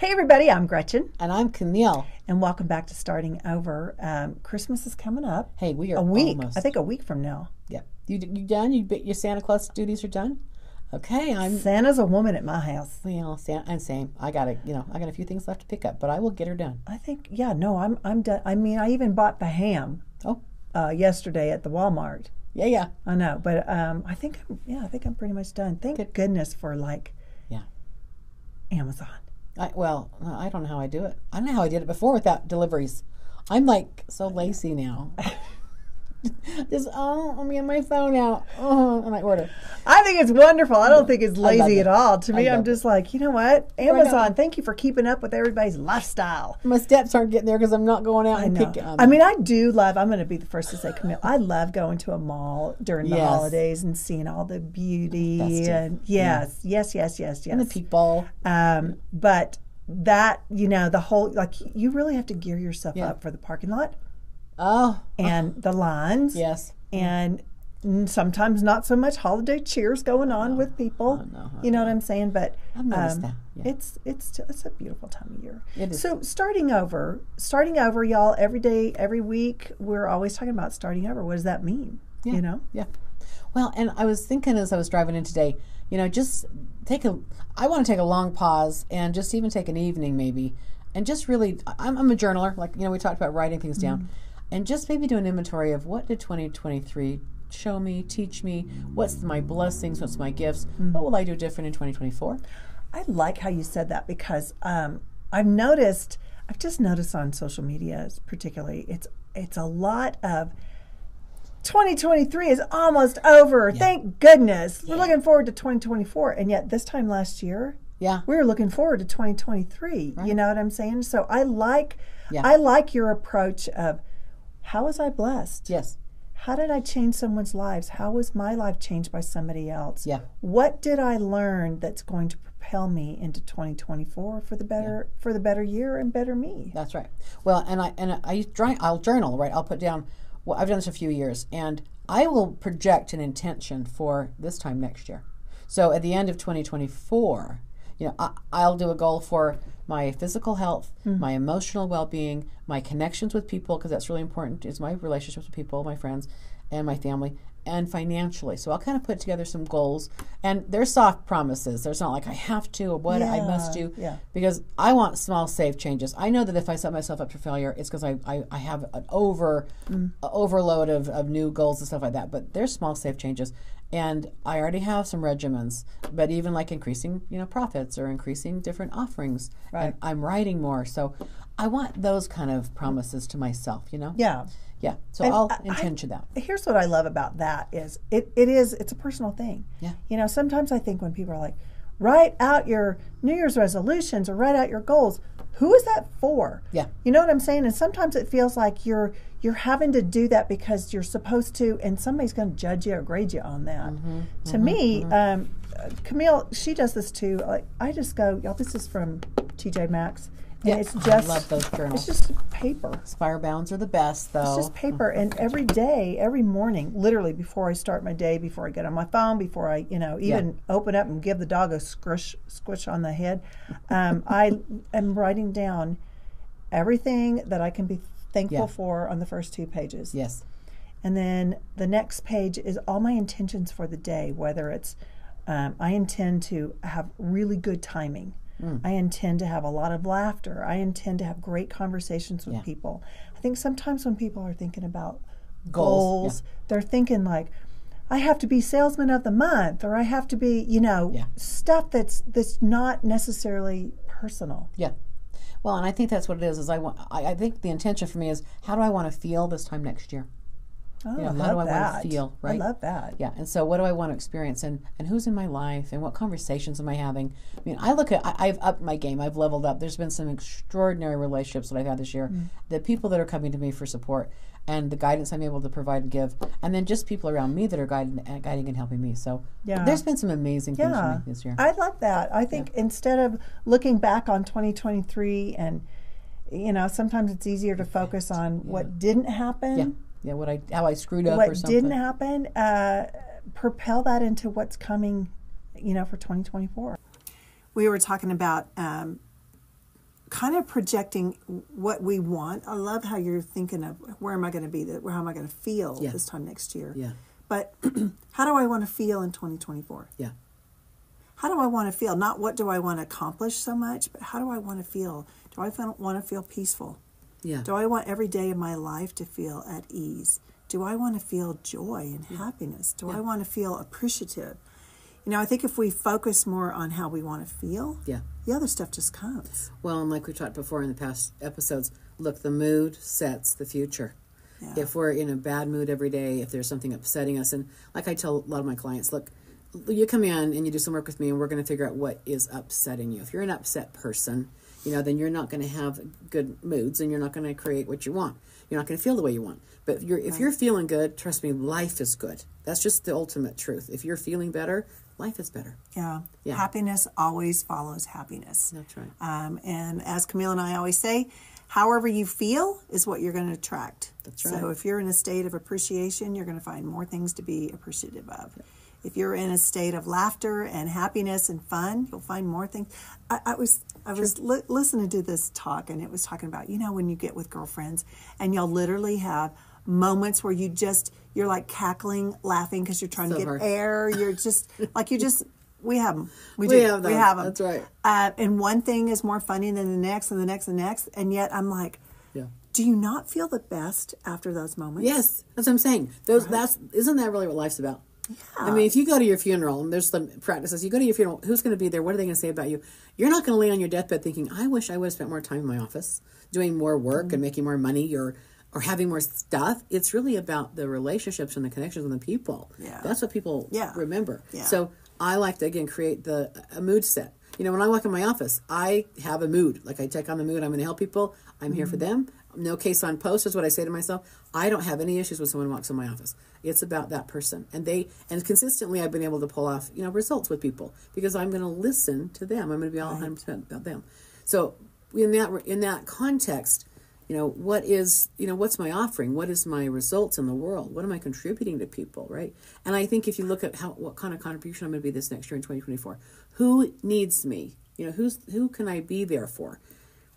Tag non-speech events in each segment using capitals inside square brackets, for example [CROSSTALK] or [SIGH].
Hey, everybody, I'm Gretchen, And I'm Camille. and welcome back to Starting Over. Um, Christmas is coming up. Hey, we are a week, almost. I think a week from now. Yeah. You you done? You your Santa Claus duties are done. Okay, I'm. Santa's a woman at my house. Well, Santa, I'm same. I got to you know I got a few things left to pick up, but I will get her done. I think, yeah, no, I'm, I'm done. I mean, I even bought the ham Oh, uh, yesterday at the Walmart. yeah, yeah, I know, but um, I think, I'm, yeah, I think I'm pretty much done. Thank goodness for like yeah. Amazon. I, well, I don't know how I do it. I don't know how I did it before without deliveries. I'm like so lazy now. [LAUGHS] [LAUGHS] Just oh, let me get my phone out. Oh, and I order. I think it's wonderful. I don't think it's lazy it. at all. To me, I'm just like, you know what? Amazon, thank you for keeping up with everybody's lifestyle. My steps aren't getting there because I'm not going out I and know. picking. I mean, I do love. I'm going to be the first to say, Camille. I love going to a mall during the holidays and seeing all the beauty Festive. and yes, yes, yes, yes, yes. the people. Um, but that you know, the whole like you really have to gear yourself Yeah. up for the parking lot Oh, and [LAUGHS] the lines yes. and sometimes not so much holiday cheers going on with people. you know what I'm saying? But um, yeah. it's it's it's a beautiful time of year. It is. So starting over, starting over, y'all. Every day, every week, we're always talking about starting over. What does that mean? You know? Yeah. Well, and I was thinking as I was driving in today, you know, just take a, I want to take a long pause and just even take an evening maybe and just really, I'm, I'm a journaler, like, you know, we talked about writing things down and just maybe do an inventory of what did 2023 show me, teach me, what's my blessings, what's my gifts, what will I do different in 2024? I like how you said that because um, I've noticed, I've just noticed on social media, particularly, it's it's a lot of 2023 is almost over. Thank goodness. We're looking forward to 2024, and yet this time last year, Yeah. we were looking forward to 2023. You know what I'm saying? So I like, Yeah. I like your approach of how was I blessed? Yes. How did I change someone's lives? How was my life changed by somebody else? Yeah. What did I learn that's going to propel me into 2024 for the better for the better year and better me? That's right. Well, and I and I I'll journal, right? I'll put down. Well, I've done this a few years, and I will project an intention for this time next year. So at the end of 2024, you know, I, I'll do a goal for my physical health, my emotional well-being, my connections with people, because that's really important. Is my relationships with people, my friends, and my family, and financially. So I'll kind of put together some goals, and they're soft promises. There's not like I have to or what I must do yeah. because I want small, safe changes. I know that if I set myself up for failure, it's because I, I, I have an over Mm. overload of, of new goals and stuff like that. But they're small, safe changes, and I already have some regimens. But even like increasing, you know, profits or increasing different offerings, Right. and I'm writing more. So I want those kind of promises to myself. You know, Yeah. yeah. So And I'll I- intend to that. Here's what I love about that is it, it is it's a personal thing. Yeah. You know, sometimes I think when people are like, write out your New Year's resolutions or write out your goals, who is that for? Yeah. You know what I'm saying? And sometimes it feels like you're you're having to do that because you're supposed to, and somebody's going to judge you or grade you on that. Mm-hmm. to me, um, uh, Camille, she does this too. Like I just go, y'all. This is from TJ Maxx, and Yeah, it's just I love those journals. It's just paper. Spire bounds are the best, though. It's just paper. And every day, every morning, literally before I start my day, before I get on my phone, before I, you know, even open up and give the dog a squish, squish on the head, um, I am writing down everything that I can be thankful Yeah. for on the first two pages. yes. And then the next page is all my intentions for the day, whether it's um, I intend to have really good timing. Mm. I intend to have a lot of laughter. I intend to have great conversations with Yeah. people. I think sometimes when people are thinking about Goals, goals, they're thinking like, I have to be salesman of the month, or I have to be, you know, Yeah. stuff that's that's not necessarily personal. Yeah. Well, and I think that's what it is. Is I want. I, I think the intention for me is how do I want to feel this time next year? Oh, You know, how do I want to feel? Right. I love that. Yeah, and so what do I want to experience, and and who's in my life, and what conversations am I having? I mean, I look at I, I've upped my game. I've leveled up. There's been some extraordinary relationships that I've had this year. Mm. The people that are coming to me for support, and the guidance I'm able to provide and give, and then just people around me that are guiding, uh, guiding and helping me. So Yeah. there's been some amazing things for me this year. I love that. I think instead of looking back on 2023 and you know, sometimes it's easier to focus on what didn't happen, yeah, yeah. What I how I screwed up or what something. didn't happen, uh, propel that into what's coming, you know, for 2024. We were talking about um, kind of projecting what we want. I love how you're thinking of where am I going to be, where am I going to feel Yeah. this time next year. Yeah. But [CLEARS THROAT] how do I want to feel in 2024? Yeah. How do I want to feel? Not what do I want to accomplish so much, but how do I want to feel? Do I want to feel peaceful? Yeah. Do I want every day of my life to feel at ease? Do I want to feel joy and happiness? Do I want to feel appreciative? You know, I think if we focus more on how we want to feel, Yeah. the other stuff just comes. Well, and like we talked before in the past episodes, look, the mood sets the future. Yeah. If we're in a bad mood every day, if there's something upsetting us, and like I tell a lot of my clients, look, you come in and you do some work with me, and we're going to figure out what is upsetting you. If you're an upset person, you know, then you're not going to have good moods, and you're not going to create what you want. You're not going to feel the way you want. But if you're if you're feeling good, trust me, life is good. That's just the ultimate truth. If you're feeling better, life is better. Yeah. Yeah. Happiness always follows happiness. That's right. Um, and as Camille and I always say, however you feel is what you're going to attract. That's right. So if you're in a state of appreciation, you're going to find more things to be appreciative of. If you're in a state of laughter and happiness and fun, you'll find more things. I, I was I was li- listening to this talk, and it was talking about you know when you get with girlfriends and you'll literally have moments where you just you're like cackling, laughing because you're trying So to get hard. air. You're just [LAUGHS] like you just we have them. We, We do. have We them. have them. That's right. Uh, and one thing is more funny than the next, and the next, and the next, and yet I'm like, Yeah. do you not feel the best after those moments? Yes, that's what I'm saying. Those that's isn't that really what life's about? I mean, if you go to your funeral and there's some practices, you go to your funeral, who's going to be there? What are they going to say about you? You're not going to lay on your deathbed thinking, "I wish I would have spent more time in my office, doing more work Mm-hmm. and making more money, or or having more stuff." It's really about the relationships and the connections and the people. Yeah. that's what people Yeah. remember. Yeah. So I like to again create the a mood set. You know, when I walk in my office, I have a mood. Like I take on the mood. I'm going to help people. I'm here for Mm-hmm. them. No case on post is what I say to myself. I don't have any issues when someone walks in my office. It's about that person, and they and consistently I've been able to pull off you know results with people because I'm going to listen to them. I'm going to be all 100 percent about them. So in that in that context, you know what is you know what's my offering? What is my results in the world? What am i contributing to people right? And i think if you look at how what kind of contribution i'm going to be this next year in 2024 who needs me? You know who's who can i be there for?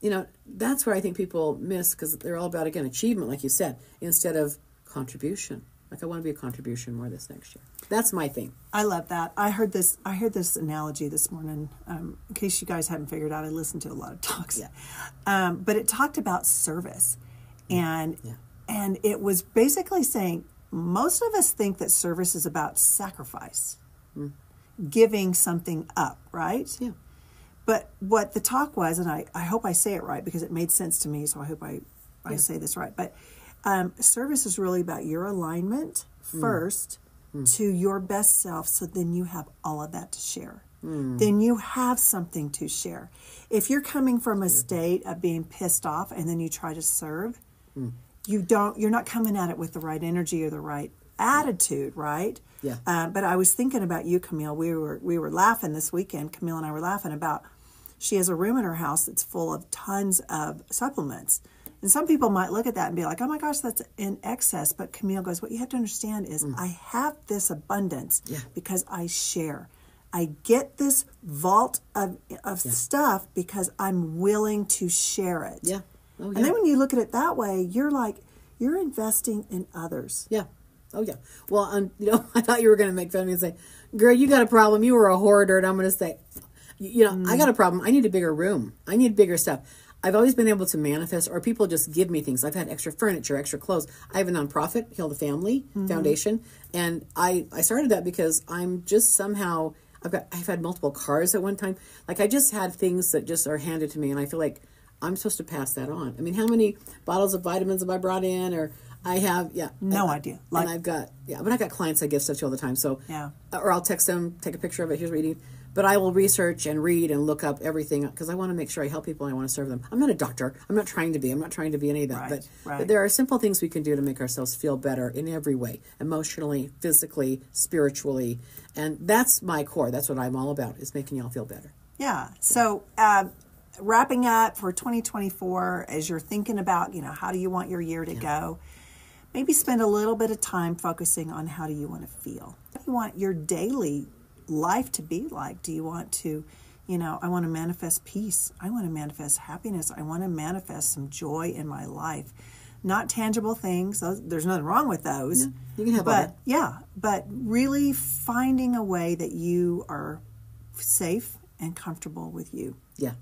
You know that's where i think people miss because they're all about again achievement like you said instead of contribution. Like i want to be a contribution more this next year that's my thing I love that. I heard this. I heard this analogy this morning. Um, in case you guys haven't figured out, I listened to a lot of [LAUGHS] talks. Yeah. Um, but it talked about service, and Yeah. and it was basically saying most of us think that service is about sacrifice, giving something up, right? yeah But what the talk was, and I, I hope I say it right because it made sense to me, so I hope I, I say this right. But um, service is really about your alignment first Mm. to your best self, so then you have all of that to share. Mm. Then you have something to share. If you're coming from a mm. state of being pissed off and then you try to serve, you don't you're not coming at it with the right energy or the right attitude right? Yeah. uh, but i was thinking about you camille. We were we were laughing this weekend. Camille and i were laughing about she has a room in her house that's full of tons of supplements and some people might look at that and be like oh my gosh that's in excess but camille goes what you have to understand is i have this abundance Mm. Yeah. because i share I get this vault of, of stuff because I'm willing to share it. yeah oh yeah And then when you look at it that way, you're like, you're investing in others. Yeah. Oh yeah. Well, um, you know, [LAUGHS] I thought you were going to make fun of me and say, "Girl, you got a problem. You were a hoarder." And I'm going to say, "You know, I got a problem. I need a bigger room. I need bigger stuff." I've always been able to manifest, or people just give me things. I've had extra furniture, extra clothes. I have a nonprofit, Heal the Family mm-hmm. Foundation, and I I started that because I'm just somehow I've got I've had multiple cars at one time. Like I just had things that just are handed to me, and I feel like I'm supposed to pass that on. I mean, how many bottles of vitamins have I brought in, or I have yeah No and- idea. Like- and I've got yeah, but I've got clients I give stuff to all the time. So Yeah. or I'll text them, take a picture of it. Here's what you need. But I will research and read and look up everything because I want to make sure I help people and I want to serve them. I'm not a doctor. I'm not trying to be. I'm not trying to be any of that. Right, but, right. but there are simple things we can do to make ourselves feel better in every way, emotionally, physically, spiritually, and that's my core. That's what I'm all about is making y'all feel better. Yeah. So, uh, wrapping up for 2024, as you're thinking about, you know, how do you want your year to go, maybe spend a little bit of time focusing on how do you want to feel. What do you want your daily life to be like? Do you want to You know, I want to manifest peace. I want to manifest happiness. I want to manifest some joy in my life. Not tangible things. Those, there's nothing wrong with those. you can have but yeah, but really finding a way that you are safe and comfortable with you. Yeah.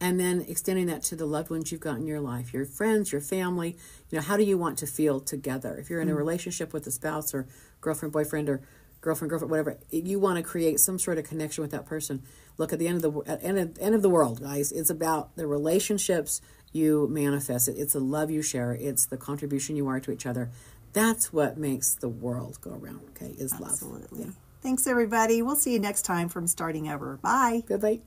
And then extending that to the loved ones you've got in your life, your friends, your family. You know, how do you want to feel together? If you're in a mm. relationship with a spouse or girlfriend, boyfriend, or girlfriend, girlfriend, whatever, you want to create some sort of connection with that person. Look at the end of the at end of, end of the world, guys. It's about the relationships you manifest. It, it's the love you share. It's the contribution you are to each other. That's what makes the world go around. Okay, is love. Absolutely. Thanks, everybody. We'll see you next time from Starting Over. Bye. Bye bye.